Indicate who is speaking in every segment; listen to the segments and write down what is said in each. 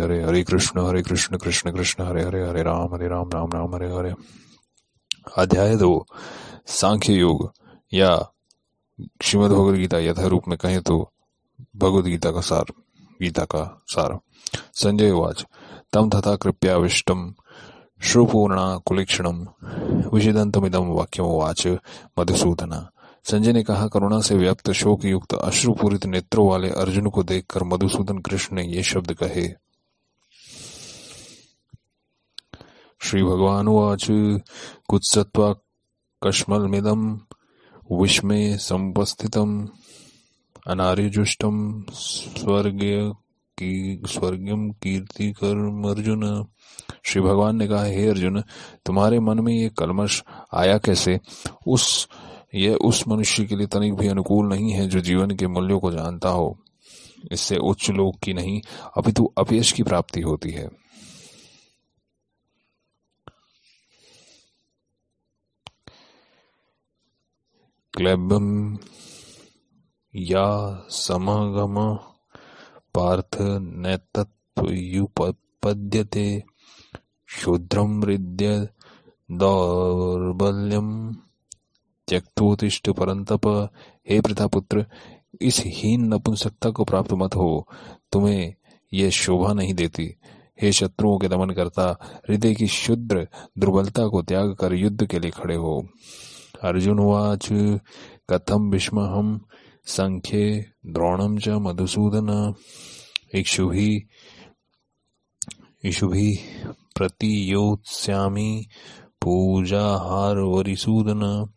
Speaker 1: हरे हरे कृष्ण हरे कृष्ण कृष्ण कृष्ण, हरे हरे हरे राम हरे राम राम राम, हरे हरे। अध्याय दो, सांख्य योग, या श्रीमद भगवद गीता यथा रूप में कहें तो भगवद गीता का सार, गीता का सार। संजय वाच। तम तथा कृप्याविष्टम श्रुपूर्णा कुलिक्षणम विषिदंतमिदम वाक्यमवाच मधुसूदना। संजय ने कहा, करुणा से व्यक्त शोक युक्त अश्रुपूरित नेत्रों वाले अर्जुन को देखकर मधुसूदन कृष्ण ने ये शब्द कहे श्री भगवान वाच कुत्सत्वा कश्मलमिदम विस्मय संपस्थितम अनार्यजुष्टम स्वर्ग की स्वर्गम कीर्ति कर अर्जुन श्री भगवान ने कहा, हे अर्जुन, तुम्हारे मन में ये कलमश आया कैसे? उस यह उस मनुष्य के लिए तनिक भी अनुकूल नहीं है जो जीवन के मूल्यों को जानता हो। इससे उच्च लोक की नहीं अभी अपितु अपयश की प्राप्ति होती है। क्लेबम या समागम पार्थ नैतत्वयुपपद्यते शूद्रम हृदय दौर्बल्यम त्यक्तोतिष्ठ परंतप हे प्रथापुत्र, इस हीन नपुंसकता को प्राप्त मत हो। तुम्हें यह शोभा नहीं देती। हे शत्रुओं के दमन करता, हृदय की शुद्र दुर्बलता को त्याग कर युद्ध के लिए खड़े हो। अर्जुन वाच कथम भीष्म हम संख्ये द्रोणम च मधुसूदन। इक्षुभि इषुभि पूजा हार वरिसूदन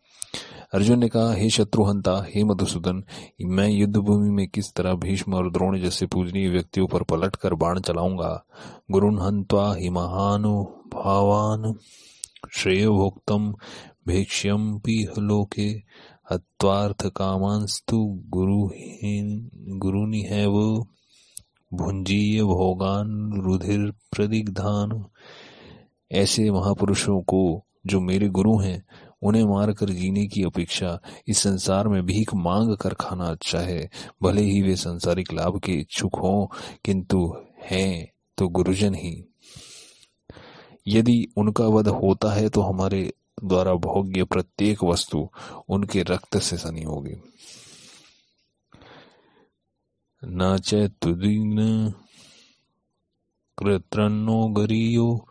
Speaker 1: अर्जुन ने कहा, हे शत्रुहंता, हे मधुसूदन, मैं युद्ध भूमि में किस तरह भीष्म और द्रोण जैसे पूजनीय व्यक्तियों पर पलट कर बाण चलाऊँगा? गुरुन हंत्वा ही महानुभावान श्रेय भोक्तम भेक्ष्यम लोके है वो भुंजीय भोगान रुधिर प्रदिग्धान। ऐसे महापुरुषों को जो मेरे गुरु हैं, उन्हें मारकर जीने की अपेक्षा इस संसार में भीख मांग कर खाना अच्छा है। भले ही वे संसारिक लाभ के इच्छुक हों, किंतु हैं तो गुरुजन ही। यदि उनका वध होता है तो हमारे द्वारा भोग्य प्रत्येक वस्तु उनके रक्त से सनी होगी। न चुदीन कृत्रन्नो गरीयो,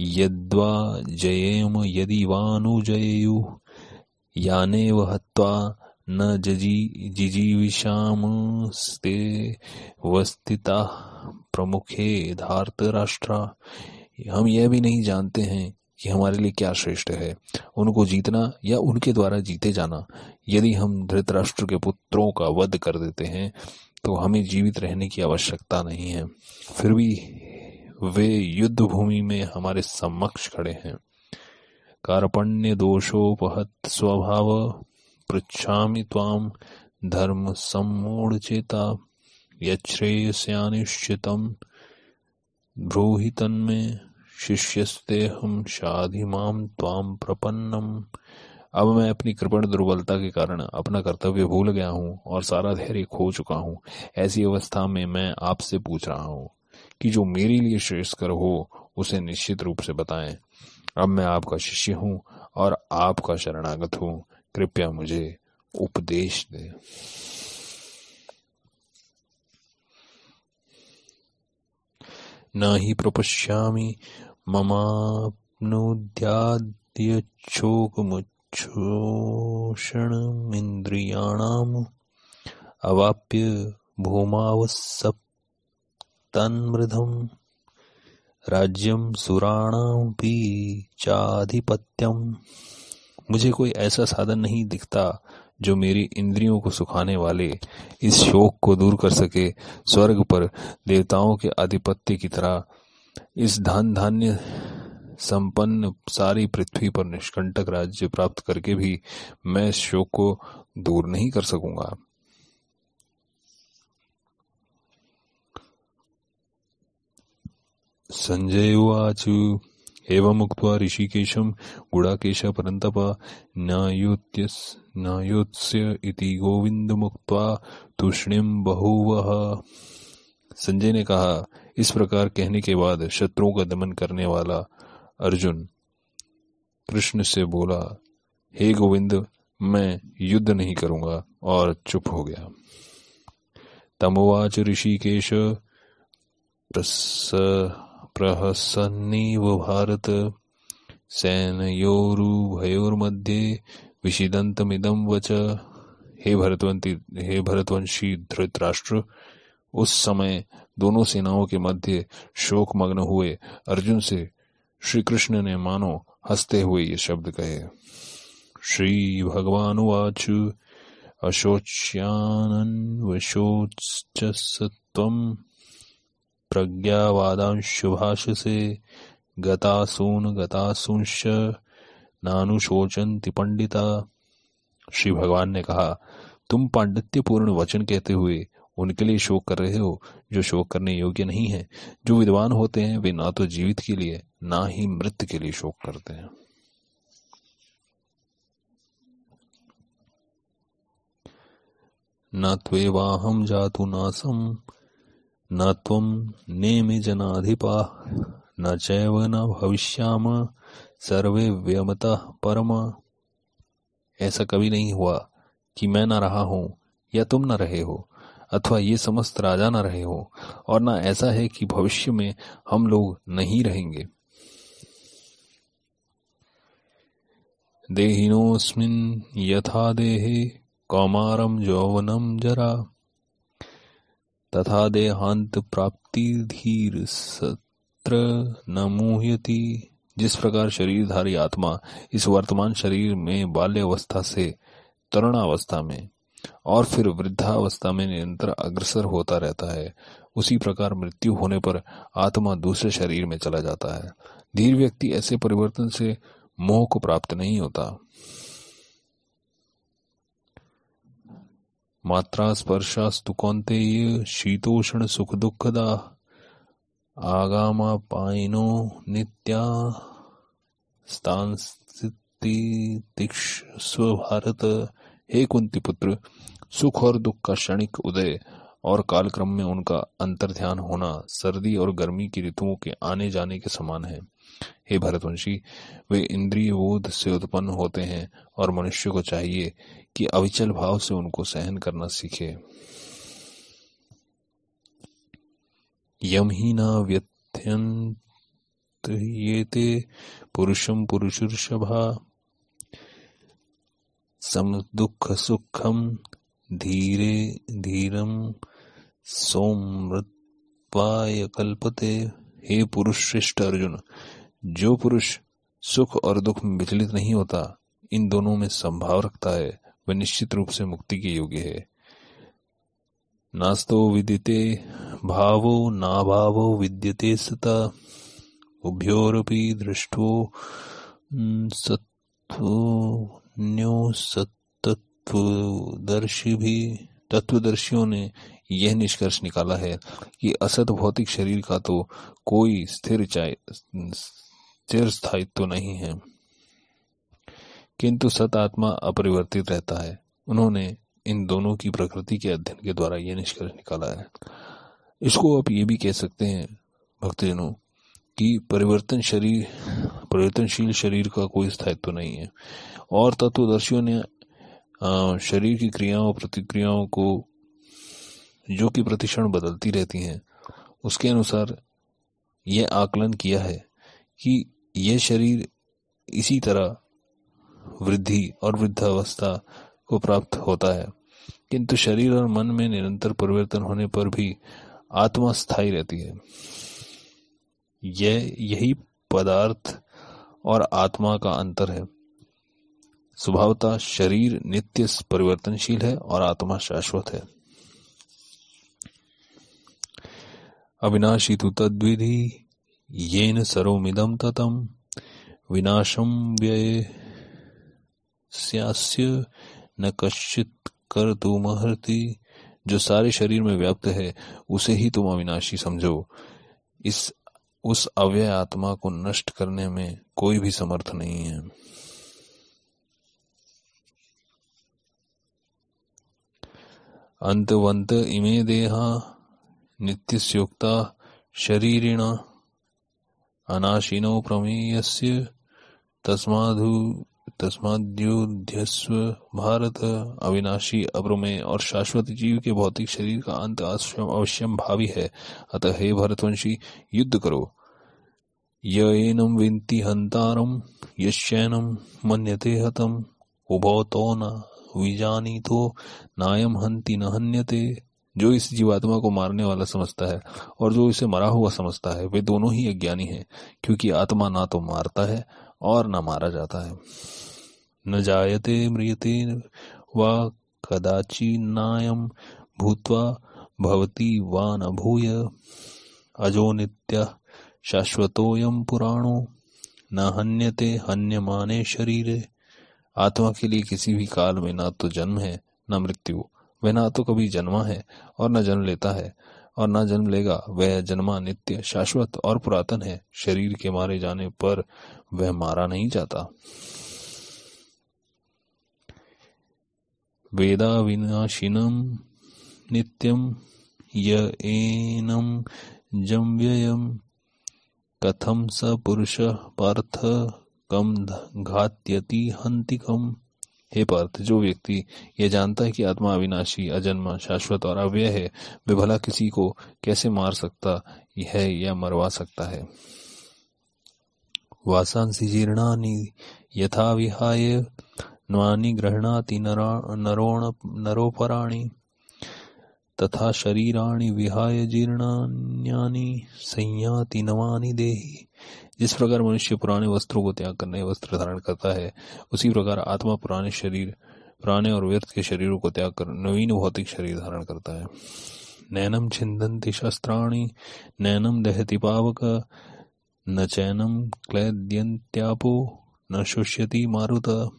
Speaker 1: यद्वा जयेम यदि वानुजयु यानेव हत्वा न जजी जिजीविषामस्ते वस्तिता प्रमुखे धार्त राष्ट्रा हम यह भी नहीं जानते हैं कि हमारे लिए क्या श्रेष्ठ है। उनको जीतना या उनके द्वारा जीते जाना। यदि हम धृतराष्ट्र के पुत्रों का वध कर देते हैं तो हमें जीवित रहने की आवश्यकता नहीं है। फिर भी वे युद्ध भूमि में हमारे समक्ष खड़े हैं। कार्पण्य दोषोपहत स्वभाव पृछामि ताम धर्म सम्मूढ़ चेता यश्रेयस्यानिश्चितम ब्रूहि तन्मे शिष्यस्ते हम शाधिमाम त्वाम प्रपन्नम अब मैं अपनी कृपण दुर्बलता के कारण अपना कर्तव्य भूल गया हूँ और सारा धैर्य खो चुका हूँ। ऐसी अवस्था में मैं आपसे पूछ रहा हूँ कि जो मेरे लिए श्रेष्ठकर हो, उसे निश्चित रूप से बताएँ। अब मैं आपका शिष्य हूँ और आपका शरणागत हूँ। कृपया मुझे उपदेश दे। न ही प्रपश्यामि ममाप्नुद्याद्यच्छोकमुच्छोषणमिन्द्रियाणाम् अवाप्य भूमावसप् तन्मृधम राज्यम सुराणाम भी चाधिपत्यम मुझे कोई ऐसा साधन नहीं दिखता जो मेरी इंद्रियों को सुखाने वाले इस शोक को दूर कर सके, स्वर्ग पर देवताओं के आधिपत्य की तरह इस धन धान्य संपन्न सारी पृथ्वी पर निष्कंटक राज्य प्राप्त करके भी मैं इस शोक को दूर नहीं कर सकूँगा। संजय उवाच एवमुक्त्वा ऋषिकेशं गुडाकेश परन्तप न्यायोत्स्य इति गोविंद मुक्त्वा तूष्णिम बहुवह संजय ने कहा, इस प्रकार कहने के बाद शत्रुओं का दमन करने वाला अर्जुन कृष्ण से बोला, हे गोविंद, मैं युद्ध नहीं करूँगा और चुप हो गया। तमोवाच ऋषिकेश प्रहसन्नीव भारत। सैनयोरुभयोर्मध्ये विषिदंतमिदम वच। हे भरतवंती, हे भरतवंशी धृतराष्ट्र, उस समय दोनों सेनाओं के मध्य शोक मग्न हुए। अर्जुन से श्री कृष्ण ने मानो हँसते हुए ये शब्द कहे। श्री भगवान वाच अशोच्यानन्वशोचसत्वं प्रज्ञावादांशुभाषसे गतासून गतासूंश नानुशोचंति पंडिता। श्री भगवान ने कहा, तुम पांडित्यपूर्ण वचन कहते हुए उनके लिए शोक कर रहे हो, जो शोक करने योग्य नहीं है। जो विद्वान होते हैं, वे ना तो जीवित के लिए, ना ही मृत के लिए शोक करते हैं। न त्वेवाहम जातु नासम न त्वम नेमि जनाधिपा न चैव न भविष्याम, सर्वे व्यमता परम। ऐसा कभी नहीं हुआ कि मैं न रहा हूँ, या तुम न रहे हो, अथवा ये समस्त राजा न रहे हो, और न ऐसा है कि भविष्य में हम लोग नहीं रहेंगे। देहिनोस्मिन यथा देहे कौमारम यौवनम जरा। तथा देहांत प्राप्ति धीर सत्र न जिस प्रकार शरीरधारी आत्मा इस वर्तमान शरीर में बाल्यावस्था से तरुणावस्था में और फिर वृद्धावस्था में निरंतर अग्रसर होता रहता है, उसी प्रकार मृत्यु होने पर आत्मा दूसरे शरीर में चला जाता है। धीर व्यक्ति ऐसे परिवर्तन से मोह को प्राप्त नहीं होता। मात्रा स्पर्शास्तु कौंते शीतोषण सुख दुखदा आगामा पाइनो नित्या। स्थान भारत हे कुंती पुत्र, सुख और दुख का क्षणिक उदय और कालक्रम में उनका अंतर ध्यान होना सर्दी और गर्मी की ऋतुओं के आने जाने के समान है। हे भरतवंशी, वे इंद्रिय बोध से उत्पन्न होते हैं और मनुष्य को चाहिए कि अविचल भाव से उनको सहन करना सीखे। यम ही न व्यथ्यंत पुरुषम पुरुषुर्षभा सम दुख सुखम धीरे धीरम सोमृत्वाय कल्पते। हे पुरुष श्रेष्ठ अर्जुन जो पुरुष सुख और दुख में विचलित नहीं होता, इन दोनों में संभाव रखता है। वह निश्चित रूप से मुक्ति के योग्य है। नास्तो विदिते भावो ना भावो विद्यते सता, उभ्योरपि दृष्टो सत्वो न्यो सत तत्वदर्शी भी तत्वदर्शियों ने यह निष्कर्ष निकाला है कि असत भौतिक शरीर का तो कोई स्थिर स्थायित्व तो नहीं है। किंतु सत आत्मा अपरिवर्तित रहता है। उन्होंने इन दोनों की प्रकृति के अध्ययन के द्वारा यह निष्कर्ष निकाला है। इसको आप ये भी कह सकते हैं, भक्तजनों, कि परिवर्तन शरीर, परिवर्तनशील शरीर का कोई स्थायित्व नहीं है। और तत्वदर्शियों ने शरीर की क्रियाओं, प्रतिक्रियाओं को, जो कि प्रतिक्षण बदलती रहती हैं, उसके अनुसार यह आकलन किया है कि यह शरीर इसी तरह वृद्धि और वृद्धावस्था को प्राप्त होता है। किंतु शरीर और मन में निरंतर परिवर्तन होने पर भी आत्मा स्थायी रहती है। यह यही पदार्थ और आत्मा का अंतर है। स्वभावता शरीर नित्य परिवर्तनशील है और आत्मा शाश्वत है। अविनाशी तो तद्विधि येन सर्वमिदम ततम। विनाशम व्यय स्यास्य न कश्चित कर तुम जो सारे शरीर में व्याप्त है, उसे ही तुम अविनाशी समझो। इस, उस अव्यय आत्मा को नष्ट करने में कोई भी समर्थ नहीं है। अंतवंत इमे देहा, नित्यस्योक्ता शरीरिण। अनाशिनो प्रमेयस्य तस्माद्युध्यस्व भारत। अविनाशी अप्रमेय और शाश्वत जीव के भौतिक शरीर का अंत अवश्यम भावी है। अतः हे भरतवंशी, युद्ध करो। यनम विंती हंतारम यशैनम मन्यते हतम। उभो तो न विजानी तो नायम हंति न हन्यते। जो इस जीवात्मा को मारने वाला समझता है और जो इसे मरा हुआ समझता है, वे दोनों ही अज्ञानी हैं, क्योंकि आत्मा ना तो मारता है और ना मारा जाता है। न जायते म्रियते व कदाचि नायम भूत्वा भवती वा न भूय। अजो नित्य शाश्वतोयम पुराणो। न हन्यते हन्यमाने शरीरे। आत्मा के लिए किसी भी काल में न तो जन्म है, न मृत्यु। वह ना तो कभी जन्मा है और न जन्म लेता है, और न जन्म लेगा वह जन्मा नित्य, शाश्वत और पुरातन है। शरीर के मारे जाने पर वह मारा नहीं जाता। वेदा विनाशिनम नित्यम यम जम व्ययम कथम स पुरुष पार्थ कम घात्यति हंतिकम हे पार्थ, जो व्यक्ति यह जानता है कि आत्मा अविनाशी, अजन्मा, शाश्वत और अव्यय है, वे भला किसी को कैसे मार सकता है या मरवा सकता है? वासांसी जीर्णानि यथा विहाय, नवानि गृहणाति नरोण, नरोपराणि, तथा शरीराणि विहाय जीर्णान्यानि, संयाति नवानि देही। जिस प्रकार मनुष्य पुराने वस्त्रों को त्याग कर नए वस्त्र धारण करता है, उसी प्रकार आत्मा पुराने शरीर, पुराने और व्यर्थ के शरीरों को त्याग कर नवीन भौतिक शरीर धारण करता है। नैनम छिंदंति शस्त्राणी नैनम दहति पावक, न चैनम क्लैद्यंत्यापो न शुष्यति मारुत।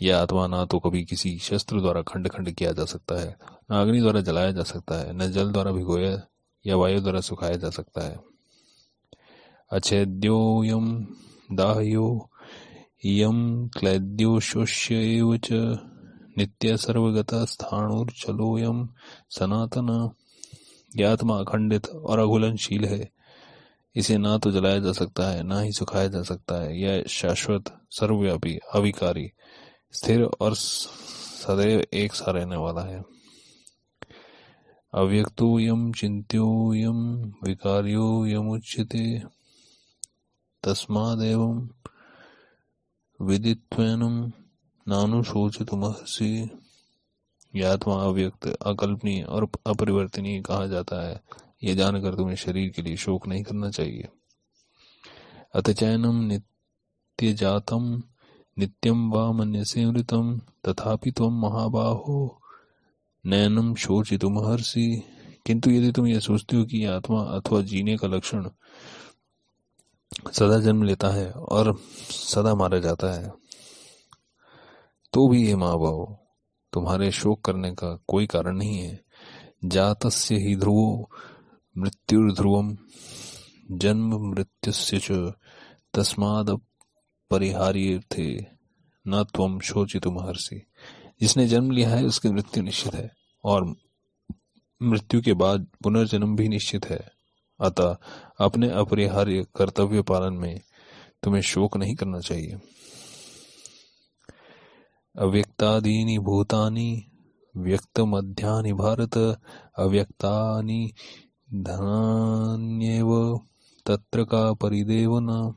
Speaker 1: यह आत्मा ना तो कभी किसी शस्त्र द्वारा खंड खंड किया जा सकता है, न अग्नि द्वारा जलाया जा सकता है, न जल द्वारा भिगोया या वायु द्वारा सुखाया जा सकता है। अच्छेद्योयम दाह्यो यम क्लैद्यो शोष्य च, नित्य सर्वगत स्थाणुर्चलोयम सनातन। यह आत्मा अखंडित और अघुलनशील है। इसे ना तो जलाया जा सकता है, ना ही सुखाया जा सकता है। यह शाश्वत, सर्वव्यापी, अविकारी, स्थिर और सदैव एक सा रहने वाला है। अव्यक्तोऽयं, चिन्त्योऽयं, विकार्योऽयमुच्यते। तस्मादेवं विदित्वेनं नानुशोचितुमर्हसि यह आत्मा अव्यक्त, अकल्पनीय और अपरिवर्तनीय कहा जाता है। यह जानकर तुम्हें शरीर के लिए शोक नहीं करना चाहिए। अतचैनम नित्य जातम नित्यम व मन्यसे मृतम तथापि तुम महाबाहो। नैनम तुम हर्षि। किंतु यदि तुम यह सोचते हो कि आत्मा अथवा जीने का लक्षण सदा जन्म लेता है और सदा मारा जाता है तो भी ये माँ बाबू तुम्हारे शोक करने का कोई कारण नहीं है। जातस्य ही ध्रुवो मृत्यु मृत्युर्ध्रुवम। जन्म मृत्युस्य च तस्माद परिहार्य थे न तुम शोचितुम हर्षि। जिसने जन्म लिया है, उसकी मृत्यु निश्चित है और मृत्यु के बाद पुनर्जन्म भी निश्चित है। अतः अपने अपरिहार्य कर्तव्य पालन में तुम्हें शोक नहीं करना चाहिए। अव्यक्तादीनि भूतानि व्यक्त मध्यानि भारत, अव्यक्तानि धनान्यव, तत्र का परिदेव न।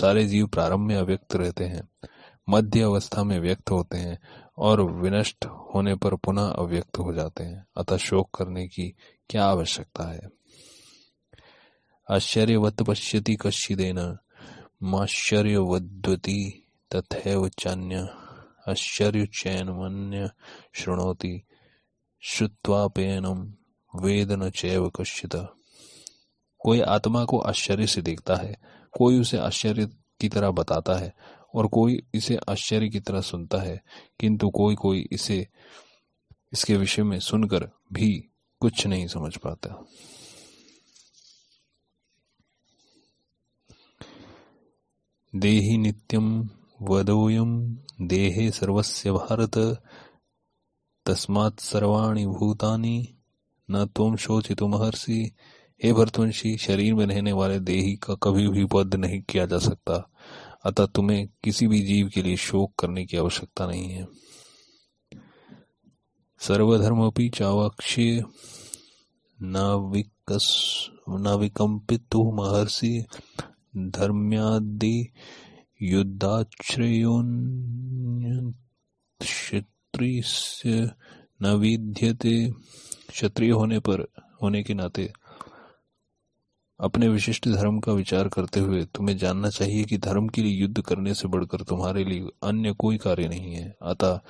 Speaker 1: सारे जीव प्रारंभ में अव्यक्त रहते हैं, मध्य अवस्था में व्यक्त होते हैं और विनष्ट होने पर पुनः अव्यक्त हो जाते हैं। अतः शोक करने की क्या आवश्यकता है? आश्चर्यवत पश्यति कश्चिदेन। माश्चर्यवद्वती तथैव चान्य। आश्चर्यचैन मन्य शृणोति। श्रुत्वापेनम वेद न चैव कश्चित। कोई आत्मा को आश्चर्य से देखता है, कोई उसे आश्चर्य की तरह बताता है। और कोई इसे आश्चर्य की तरह सुनता है, किंतु कोई कोई इसे इसके विषय में सुनकर भी कुछ नहीं समझ पाता। देहि नित्यम वदोयम देहे सर्वस्य भारत, तस्मात् सर्वाणि भूतानि, न तुम शोचितुम महर्षि, हे भरतवंशी, शरीर में रहने वाले देही का कभी भी वध नहीं किया जा सकता। अतः तुम्हें किसी भी जीव के लिए शोक करने की आवश्यकता नहीं है। सर्वधर्मपि चावक्ष्य न विकस महर्षि धर्म्यादि युद्धाश्रयोन क्षत्रिय न विद्यते। क्षत्रिय होने पर, होने के नाते अपने विशिष्ट धर्म का विचार करते हुए तुम्हें जानना चाहिए कि धर्म के लिए युद्ध करने से बढ़कर तुम्हारे लिए अन्य कोई कार्य नहीं है। अतः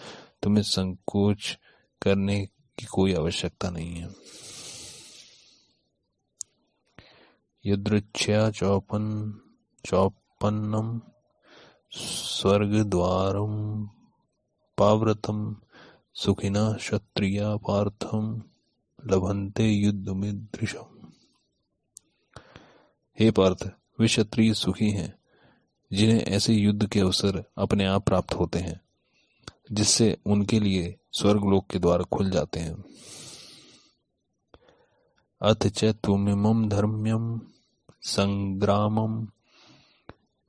Speaker 1: तुम्हें संकोच करने की कोई आवश्यकता नहीं है। यदृच्छया चौपन, चौपन्नम स्वर्ग द्वारम पाव्रतम, सुखिना क्षत्रिया पार्थम लभंते युद्ध मिदृशम हे पार्थ, वे क्षत्रिय सुखी हैं, जिन्हें ऐसे युद्ध के अवसर अपने आप प्राप्त होते हैं, जिससे उनके लिए स्वर्गलोक के द्वार खुल जाते हैं। अथ च तुमिमं धर्म्यम संग्रामम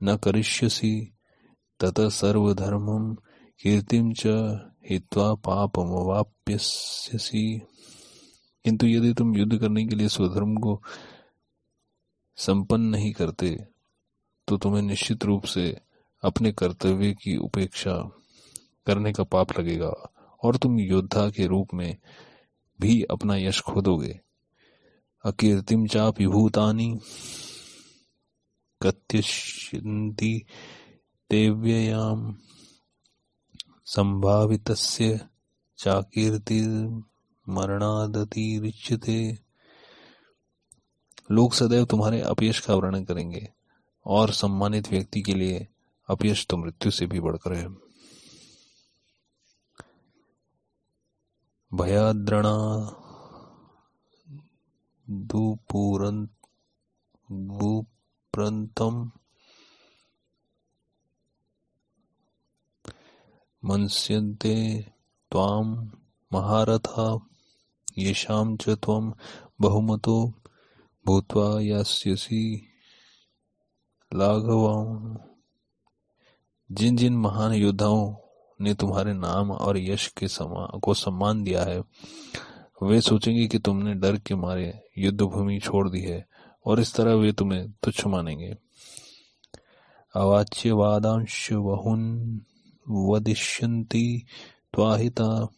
Speaker 1: न करिष्यसि तत सर्वधर्मम कीर्तिम च हित्वा पापमवाप्यसी किंतु यदि तुम युद्ध करने के लिए स्वधर्म को संपन्न नहीं करते तो तुम्हें निश्चित रूप से अपने कर्तव्य की उपेक्षा करने का पाप लगेगा, और तुम योद्धा के रूप में भी अपना यश खो दोगे अकीर्तिम चा विभूतानी कत्यंती देव्ययाम संभावित चाकीर्ति मरणादतिरिच्यते लोग सदैव तुम्हारे अपयश का वर्णन करेंगे, और सम्मानित व्यक्ति के लिए अपयश तो मृत्यु से भी बढ़कर है। भयाद्रणा दुपुरंतम मनस्यन्ते त्वाम महारथा येषाम च बहुमतो भूत्वा यास्यसी लाघवा जिन जिन महान योद्धाओं ने तुम्हारे नाम और यश के समा, को सम्मान दिया है, वे सोचेंगे कि तुमने डर के मारे युद्ध भूमि छोड़ दी है और इस तरह वे तुम्हें तुच्छ मानेंगे। अवाच्य वादांश बहुन वदिष्यन्ति त्वाहिता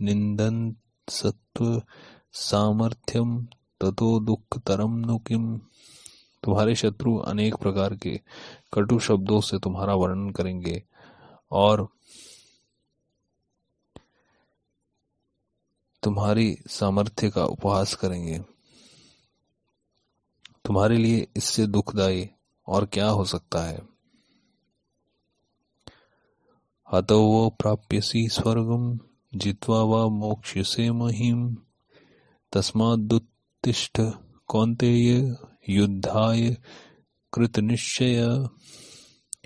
Speaker 1: निंदन सत्व सामर्थ्यम ततो दुख तरम नु किम? तुम्हारे शत्रु अनेक प्रकार के कटु शब्दों से तुम्हारा वर्णन करेंगे। और तुम्हारी सामर्थ्य का उपहास करेंगे। तुम्हारे लिए इससे दुखदायी और क्या हो सकता है? हतो वो प्राप्यसी स्वर्गम, जित्वा व मोक्ष से महिम तस्मादुत उत्तिष्ठ कौंतेय युद्धाय कृत निश्चय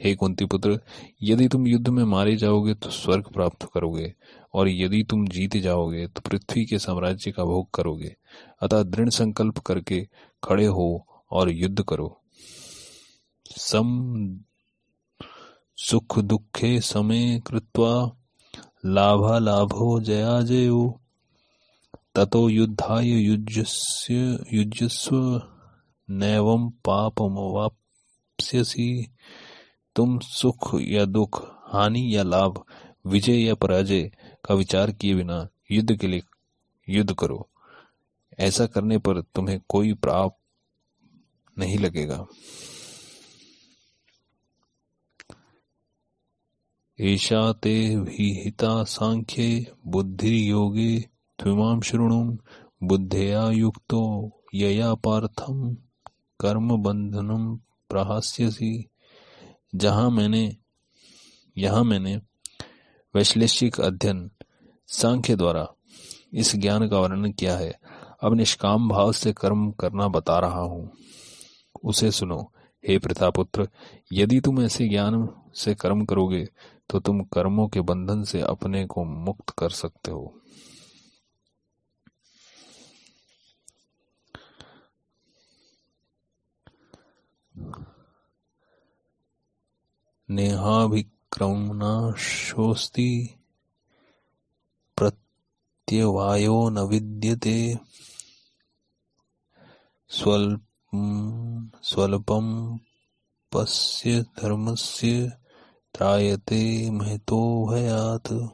Speaker 1: हे कुंती पुत्र, यदि तुम युद्ध में मारे जाओगे तो स्वर्ग प्राप्त करोगे, और यदि तुम जीत जाओगे तो पृथ्वी के साम्राज्य का भोग करोगे। अतः दृढ़ संकल्प करके खड़े हो और युद्ध करो। सम सुख दुखे समय कृत्वा लाभा लाभो जया जयो। ततो युद्धाय युज्यस्व नैवं पापमवाप्स्यसि तुम सुख या दुख, हानि या लाभ, विजय या पराजय का विचार किए बिना युद्ध के लिए युद्ध करो। ऐसा करने पर तुम्हें कोई प्राप नहीं लगेगा। ऐशा ते विहिता सांख्ये बुद्धि योगे त्विमां शृणु बुद्धया युक्तो यया पार्थम कर्म बंधनम प्रहास्यसी। जहाँ मैंने, यहाँ मैंने वैश्लेषिक अध्ययन सांख्य द्वारा इस ज्ञान का वर्णन किया है, अब निष्काम भाव से कर्म करना बता रहा हूँ। उसे सुनो, हे प्रतापुत्र, यदि तुम ऐसे ज्ञान से कर्म करोगे तो तुम कर्मों के बंधन से अपने को मुक्त कर सकते हो। नेहाभिक्रमणाशोऽस्ति प्रत्यवायो न विद्यते। स्वल्पं पस्य धर्मस्य त्रायते महतो भयात्।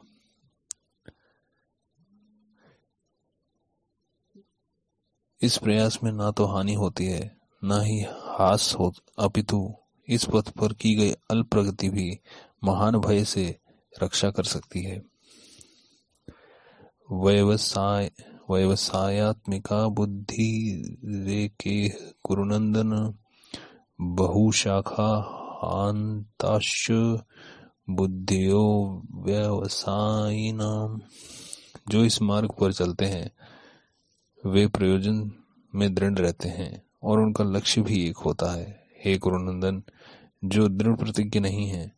Speaker 1: इस प्रयास में ना तो हानि होती है, ना ही हास हो, अपितु इस पथ पर की गई अल्प प्रगति भी महान भय से रक्षा कर सकती है। व्यवसाय व्यवसायत्मिका बुद्धि रेके कुरुनंदन, बहुशाखा अंताश बुद्धियो व्यवसायिनाम। जो इस मार्ग पर चलते हैं, वे प्रयोजन में दृढ़ रहते हैं। और उनका लक्ष्य भी एक होता है। हे गुरुनंदन, जो दृढ़ प्रतिज्ञ नहीं है,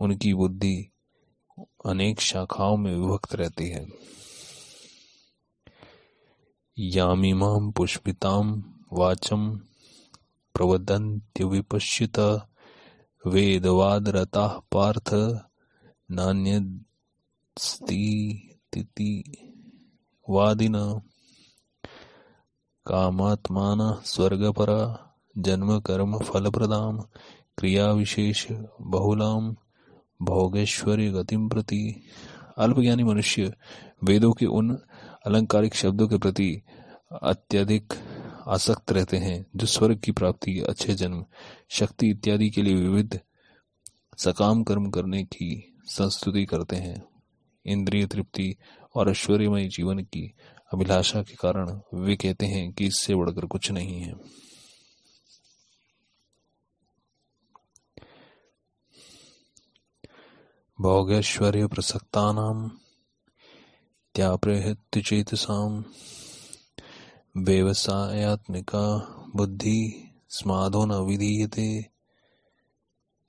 Speaker 1: उनकी बुद्धि अनेक शाखाओं में विभक्त रहती है। यामिमाम पुष्पिताम वाचम प्रवदंत्य विपश्यत वेदवादरता पार्थ नान्य वादिना कामात्मान स्वर्गपरा जन्म कर्म फल प्रदाम क्रिया विशेष बहुलाम, भोगेश्वरी गतिम प्रति। अल्पज्ञानी मनुष्य, वेदों के उन अलंकारिक शब्दों के प्रति अत्यधिक आसक्त रहते हैं, जो स्वर्ग की प्राप्ति, अच्छे जन्म, शक्ति इत्यादि के लिए विविध सकाम कर्म करने की संस्तुति करते हैं। इंद्रिय तृप्ति और ऐश्वर्यमय जीवन की अभिलाषा के कारण वे कहते हैं कि इससे बढ़कर कुछ नहीं है। भोगैश्वर्य प्रसक्ता त्याप्रहत्य चेतसाम व्यवसायत्मिका बुद्धि स्मादो न विधीयते।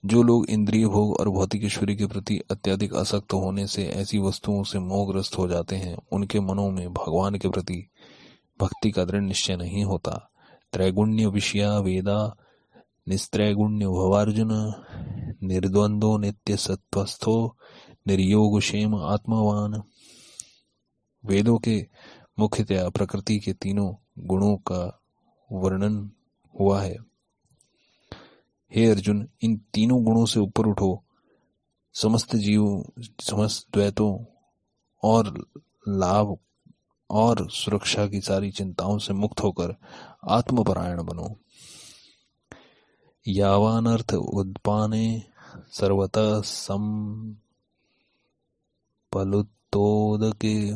Speaker 1: जो लोग इंद्रिय भोग और भौतिक ईश्वरी के प्रति अत्यधिक आसक्त होने से ऐसी वस्तुओं से मोहग्रस्त हो जाते हैं, उनके मनों में भगवान के प्रति भक्ति का दृढ़ निश्चय नहीं होता। त्रैगुण्य विषया वेदा, निस्त्रैगुण्य भवार्जुन निर्द्वंदो नित्य सत्वस्थो निर्योग क्षेम आत्मवान। वेदों के मुख्यतया प्रकृति के तीनों गुणों का वर्णन हुआ है। हे अर्जुन, इन तीनों गुणों से ऊपर उठो। समस्त जीव, समस्त द्वैतों और लाभ और सुरक्षा की सारी चिंताओं से मुक्त होकर आत्मपरायण बनो। यावानर्थ उद्पाने सर्वतः सम पलुत्तोदके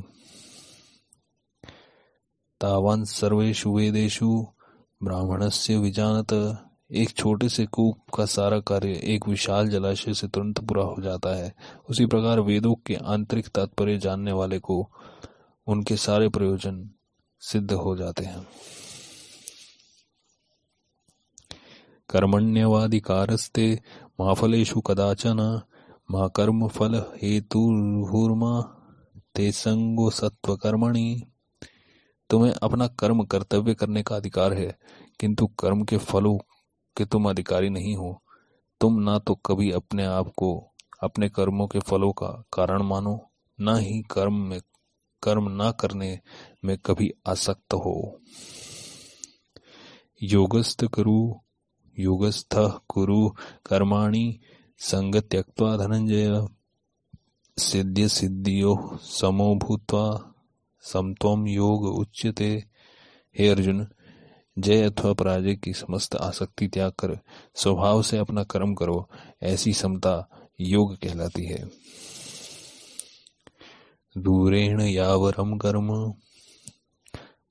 Speaker 1: तावान सर्वेषु वेदेषु ब्राह्मणस्य विजानत। एक छोटे से कूप का सारा कार्य एक विशाल जलाशय से तुरंत पूरा हो जाता है। उसी प्रकार वेदों के आंतरिक तात्पर्य जानने वाले को उनके सारे प्रयोजन सिद्ध हो जाते हैं। कर्मण्यवादिकारस्ते महाफलेशु कदाचन कर्म फल हेतु ते संगो सत्व कर्मणि तुम्हें अपना कर्म कर्तव्य करने का अधिकार है, किंतु कर्म के फलों कि तुम अधिकारी नहीं हो। तुम ना तो कभी अपने आप को, अपने कर्मों के फलों का कारण मानो, ना ही कर्म में, कर्म ना करने में कभी आसक्त हो। योगस्थ करु, योगस्थ कुरु कर्माणि संग त्यक्वा धनंजय। सिद्ध सिद्धियो समो भूतवा समत्वम योग उच्यते। हे अर्जुन जय अथवा पराजय की समस्त आसक्ति त्याग कर, स्वभाव से अपना कर्म करो, ऐसी समता योग कहलाती है। दूरेण यावरम कर्म,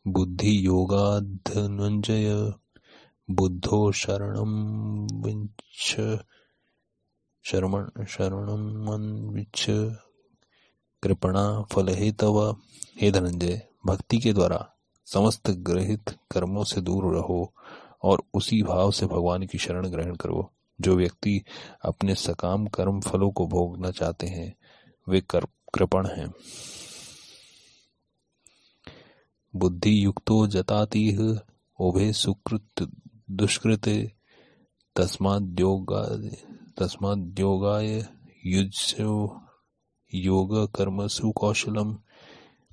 Speaker 1: बुद्धि योगाधनंजय, बुद्धो विच्छ शरण शरणम कृपणा फल हे तव हे धनंजय, भक्ति के द्वारा समस्त ग्रहित कर्मों से दूर रहो और उसी भाव से भगवान की शरण ग्रहण करो। जो व्यक्ति अपने सकाम कर्म फलों को भोगना चाहते हैं, वे कृपण हैं। बुद्धि युक्तो जताती उभे सुकृत दुष्कृत, तस्माद योगाय युज योग कर्म सुकौशलम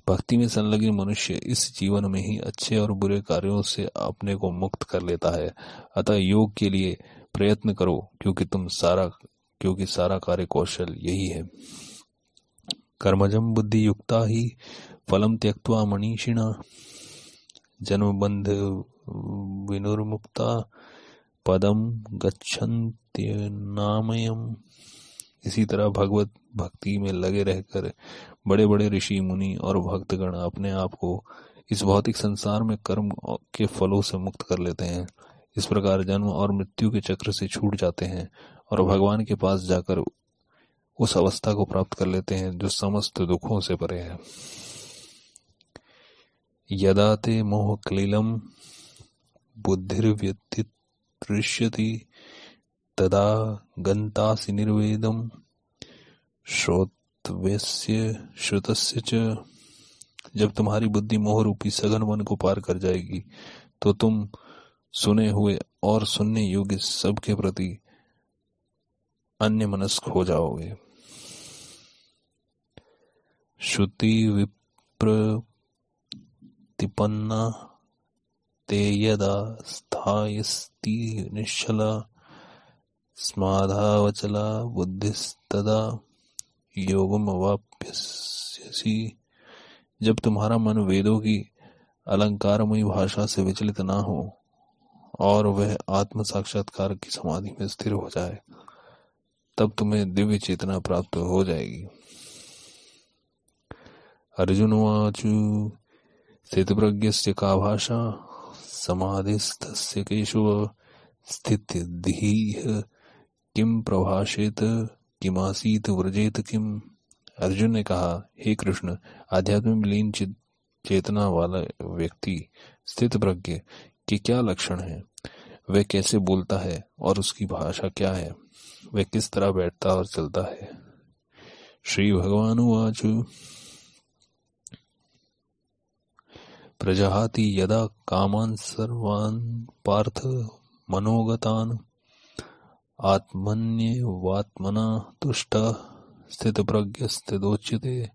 Speaker 1: भक्ति में संलग्न मनुष्य इस जीवन में ही अच्छे और बुरे कार्यों से अपने को मुक्त कर लेता है। अतः योग के लिए प्रयत्न करो, क्योंकि तुम सारा, क्योंकि सारा कार्य कौशल यही है। कर्मजम बुद्धि युक्ता ही फलम त्यक्वा मनीषिणा। जन्म बंध विनुर्मुक्ता। पदम गच्छन्त्यनामयम। इसी तरह भगवत भक्ति में लगे रहकर बड़े बड़े ऋषि, मुनि और भक्तगण अपने आप को इस भौतिक संसार में कर्म के फलों से मुक्त कर लेते हैं। इस प्रकार जन्म और मृत्यु के चक्र से छूट जाते हैं और भगवान के पास जाकर उस अवस्था को प्राप्त कर लेते हैं जो समस्त दुखों से परे है। यदा ते मोह क्लीलम बुद्धिर्व्यतिष्यति तदा गंतासी निर्वेदम। श्रोतव्यस्य श्रुतस्य च, जब तुम्हारी बुद्धि मोह रूपी सघन वन को पार कर जाएगी तो तुम सुने हुए और सुनने योग्य सबके प्रति अन्य मनस्क हो जाओगे। श्रुति विप्रतिपन्ना, ते यदा स्थायस्ति निश्चला स्माधावचला बुद्धिस्तदा योगम अवाप्यसी जब तुम्हारा मन वेदों की अलंकारमयी भाषा से विचलित ना हो, और वह आत्म साक्षात्कार की समाधि में स्थिर हो जाए, तब तुम्हें दिव्य चेतना प्राप्त हो जाएगी। अर्जुन वाचु स्थित प्रज्ञ का भाषा समाधिस्थ केशव स्थित किम प्रभाषित, किमासीत, व्रजेत किम? अर्जुन ने कहा, हे कृष्ण आध्यात्म में लीन चेतना वाला व्यक्ति, स्थित प्रज्ञ, के क्या लक्षण है? वह कैसे बोलता है और उसकी भाषा क्या है? वह किस तरह बैठता और चलता है? श्री भगवान प्रजाति यदा कामान सर्वान पार्थ मनोगतान आत्मन्यवात्मना तुष्ट स्थित प्रज्ञ स्थितोच्यते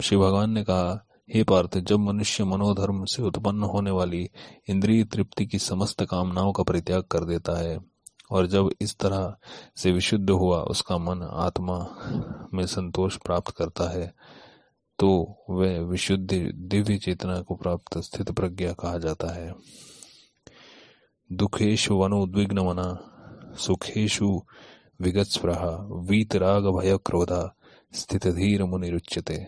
Speaker 1: श्री भगवान ने कहा, हे पार्थ, जब मनुष्य मनोधर्म से उत्पन्न होने वाली इंद्रिय तृप्ति की समस्त कामनाओं का परित्याग कर देता है, और जब इस तरह से विशुद्ध हुआ, उसका मन आत्मा में संतोष प्राप्त करता है तो वह विशुद्ध दिव्य चेतना को प्राप्त स्थित प्रज्ञा कहा जाता है। दुखेश वनो उद्विग्न मना सुखेशु विगतस्पृह वीतराग भय क्रोधा स्थित धीर मुनिरुच्यते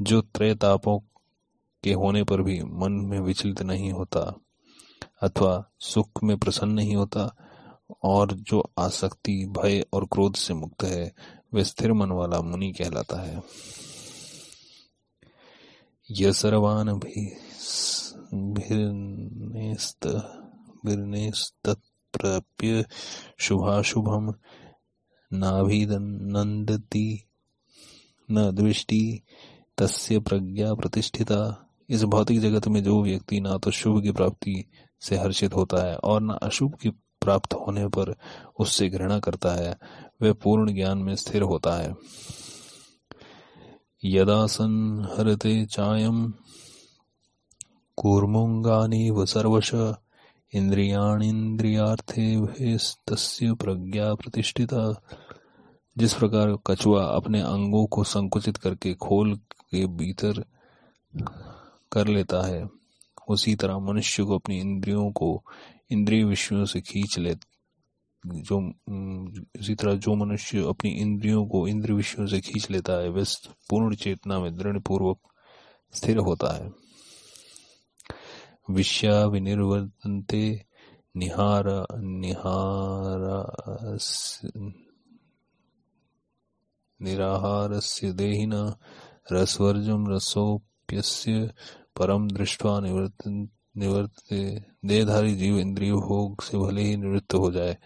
Speaker 1: जो त्रय तापों के होने पर भी मन में विचलित नहीं होता, अथवा सुख में प्रसन्न नहीं होता, और जो आसक्ति, भय और क्रोध से मुक्त है, वह स्थिर मन वाला मुनि कहलाता है। यह सर्वान भी विर्नेस्तत्प्राप्य शुभाशुभम नाभिनंदती न दृष्टि तस्य प्रज्ञा प्रतिष्ठिता। इस भौतिक जगत में जो व्यक्ति ना तो शुभ की प्राप्ति से हर्षित होता है और न अशुभ की प्राप्त होने पर उससे घृणा करता है। वह पूर्ण ज्ञान में स्थिर होता है। यदा संहरते चायम कूर्मुंगानी व सर्वश इंद्रियाणीन्द्रियार्थे प्रज्ञा प्रतिष्ठिता। जिस प्रकार कछुआ अपने अंगों को संकुचित करके खोल के भीतर कर लेता है, उसी तरह मनुष्य को अपनी इंद्रियों को इंद्रिय विषयों से खींच ले, जो इसी तरह जो मनुष्य अपनी इंद्रियों को इंद्रिय विषयों से खींच लेता है, वह पूर्ण चेतना में दृढ़ पूर्वक स्थिर होता है। विश्या विनिर्वर्तन्ते निहार निहार निराहारस्य देहिन रसवर्जम रसोप्यस्य परम दृष्टवा निवर्तन निवर्तते देहधारी जीव इंद्रिय भोग से भले ही निवृत्त हो जाए,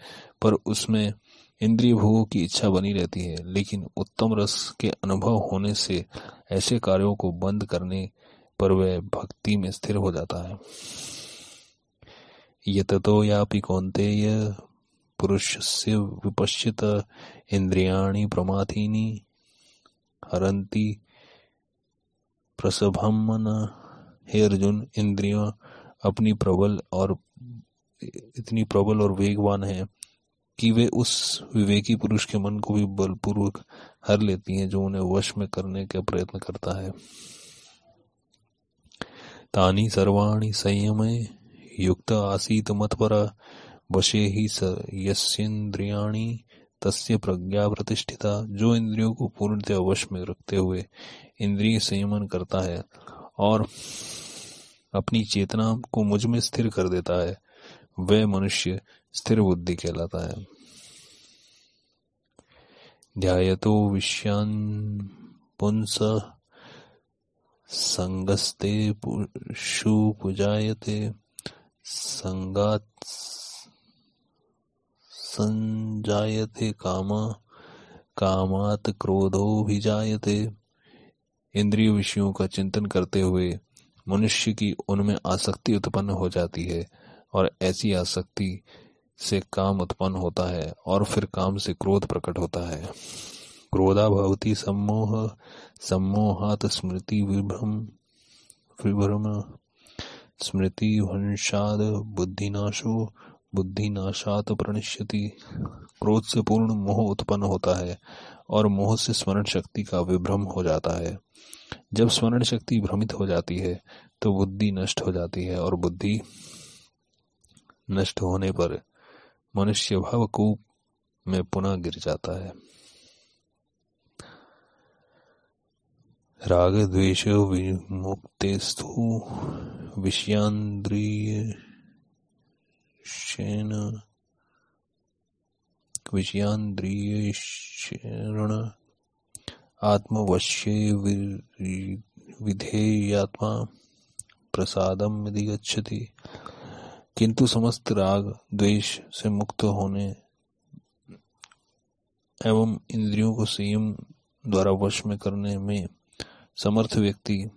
Speaker 1: पर उसमें इंद्रिय भोगों की इच्छा बनी रहती है, लेकिन उत्तम रस के अनुभव होने से ऐसे कार्यों को बंद करने पर वह भक्ति में स्थिर हो जाता है। ये ततो यापि कौन्तेय पुरुषस्य विपश्यत इंद्रियाणि प्रमाथीनि हरंती प्रसभमन हे अर्जुन इंद्रियों अपनी प्रबल और इतनी प्रबल और वेगवान है कि वे उस विवेकी पुरुष के मन को भी बलपूर्वक हर लेती हैं जो उन्हें वश में करने का प्रयत्न करता है। तानी सर्वाणी संयम, युक्त आसीत पर वशे ही यस्येन्द्रियाणी तस्य प्रज्ञा प्रतिष्ठिता, जो इंद्रियों को पूर्णतः वश में रखते हुए इंद्रिय संयमन करता है और अपनी चेतना को मुझमें स्थिर कर देता है, वह मनुष्य स्थिर बुद्धि कहलाता है। ध्यायतो विषयान पुंस संगस्ते पुषु पुजायते संगात संजायते काम, कामात जायते इंद्रिय विषयों का चिंतन करते हुए मनुष्य की उनमें आसक्ति उत्पन्न हो जाती है और ऐसी आसक्ति से काम उत्पन्न होता है और फिर काम से क्रोध प्रकट होता है। क्रोधा भवती सम्मोह, सम्मोहात स्मृति विभ्रम विभ्रम। स्मृति वंशाद बुद्धिनाशो, बुद्धिनाशात प्रणश्यति। क्रोध से पूर्ण मोह उत्पन्न होता है और मोह से स्मरण शक्ति का विभ्रम हो जाता है। जब स्मरण शक्ति भ्रमित हो जाती है तो बुद्धि नष्ट हो जाती है और बुद्धि नष्ट होने पर मनुष्य भावकूप में पुनः गिर जाता है। राग द्वेष विमुक्तेस्तु विषयांद्रिय विषयांद्रियण आत्मवश्ये विधेयात्मा प्रसादम यदि गच्छति किंतु समस्त राग द्वेष से मुक्त होने एवं इंद्रियों को संयम द्वारा वश में करने में समर्थ व्यक्ति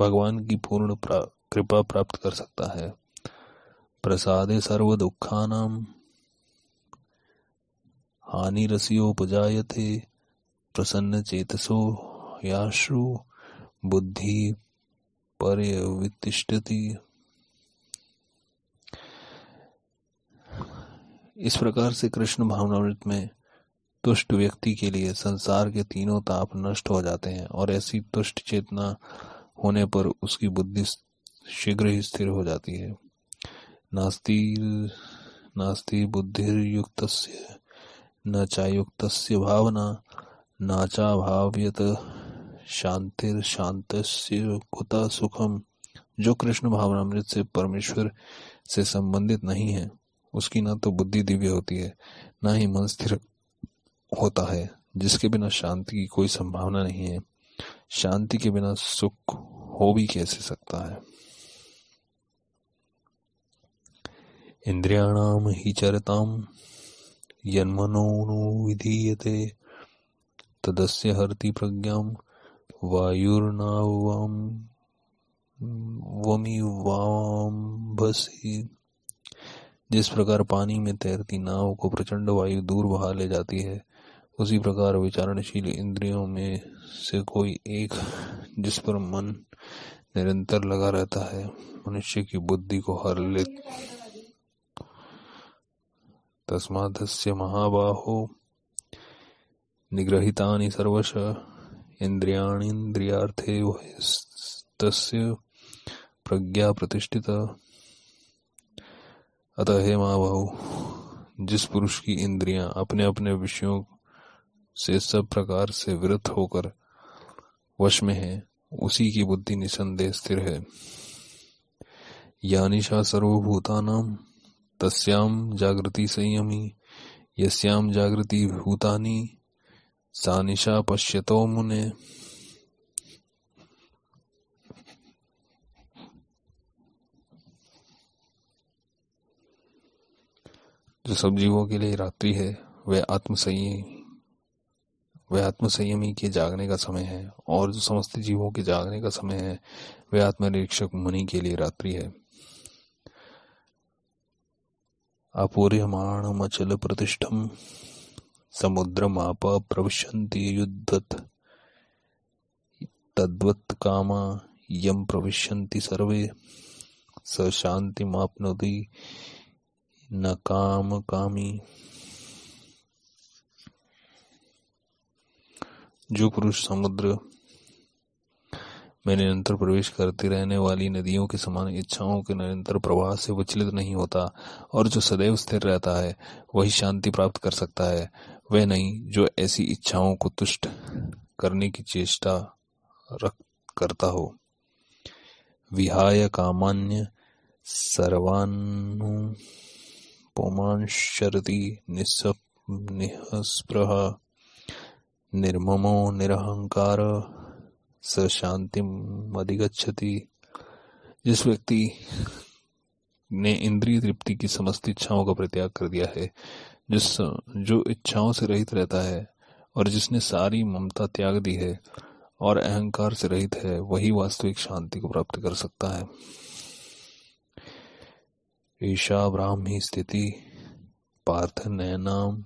Speaker 1: भगवान की पूर्ण प्रा, कृपा प्राप्त कर सकता है। प्रसादे सर्व दुखानाम हानि रसियोपजायते। प्रसन्न चेतसो याश्रु। बुद्धि पर्यवितिष्ठति। इस प्रकार से कृष्ण भावनामृत में तुष्ट व्यक्ति के लिए संसार के तीनों ताप नष्ट हो जाते हैं और ऐसी तुष्ट चेतना होने पर उसकी बुद्धि शीघ्र ही स्थिर हो जाती है। नास्ति नास्ति न चायुक्त भावना नाचा भाव्यत शांतिर शांत कुत सुखम। जो कृष्ण भावनामृत से परमेश्वर से संबंधित नहीं है, उसकी ना तो बुद्धि दिव्य होती है, ना ही मन स्थिर होता है, जिसके बिना शांति की कोई संभावना नहीं है। शांति के बिना सुख हो भी कैसे सकता है? इंद्रियाणाम ही चरताम यन्मनोनुविधीयते तदस्य हरति प्रज्ञाम वायुर्नावाम वमी जिस प्रकार पानी में तैरती नाव को प्रचंड वायु दूर बहा ले जाती है उसी प्रकार विचारणशील इंद्रियों में से कोई एक, जिस पर मन निरंतर लगा रहता है, मनुष्य की बुद्धि को हर ले तस्मादस्य महाबाहो निग्रहिता सर्वश इंद्रियाणीन्द्रियार्थे तस्य प्रज्ञा प्रतिष्ठिता। अतः हे महाबाहु, जिस पुरुष की इंद्रियाँ अपने अपने विषयों से सब प्रकार से विरत होकर वश में है, उसी की बुद्धि निसंदेह स्थिर है। यानिशा सर्वभूतानाम तस्याम जागृति संयमी यस्याम जागृति भूतानी सानिशा पश्यतो मुने। जो सब जीवों के लिए रात्रि है, वह आत्मसंयमी वह आत्मसंयमी के जागने का समय है और जो समस्त जीवों के जागने का समय है वह आत्मनिरीक्षक मुनि के लिए रात्रि है। अपूर्यमाणमचल प्रतिष्ठम समुद्रमाप प्रविशन्ति युद्धत, तद्वत् कामा यम प्रविशन्ति सर्वे, स शांति शांतिमाप्नोति न काम कामी। जो पुरुष समुद्र में निरंतर प्रवेश करती रहने वाली नदियों के समान इच्छाओं के निरंतर प्रवाह से विचलित नहीं होता, और जो सदैव स्थिर रहता है, वही शांति प्राप्त कर सकता है। वह नहीं, जो ऐसी इच्छाओं को तुष्ट करने की चेष्टा रख, करता हो। विहाय कामान्य सर्वानुपोमांशरति निःस्पृह। निर्ममो निरहंकार स शांति अधिगछति जिस व्यक्ति ने इंद्रिय तृप्ति की समस्त इच्छाओं का परित्याग कर दिया है, जिस, जो इच्छाओं से रहित रहता है और जिसने सारी ममता त्याग दी है और अहंकार से रहित है, वही वास्तविक शांति को प्राप्त कर सकता है। ईशा ब्राह्मी स्थिति, पार्थ नैनाम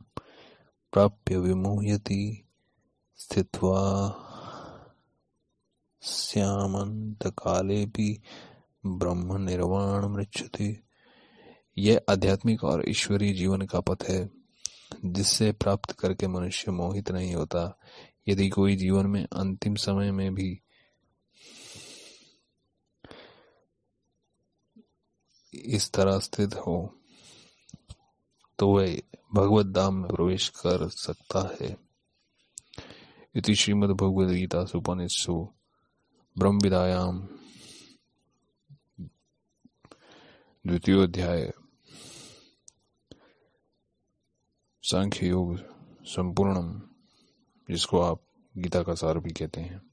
Speaker 1: प्राप्य विमुह्यति। स्थित्वा निर्वाण मृक्षति यह आध्यात्मिक और ईश्वरीय जीवन का पथ है, जिससे प्राप्त करके मनुष्य मोहित नहीं होता। यदि कोई जीवन में अंतिम समय में भी इस तरह स्थित हो तो वह भगवत धाम में प्रवेश कर सकता है। इति सुपनिषु ब्रह्म विदायाम द्वितीय अध्याय सांख्य योग संपूर्णम, जिसको आप गीता का सार भी कहते हैं।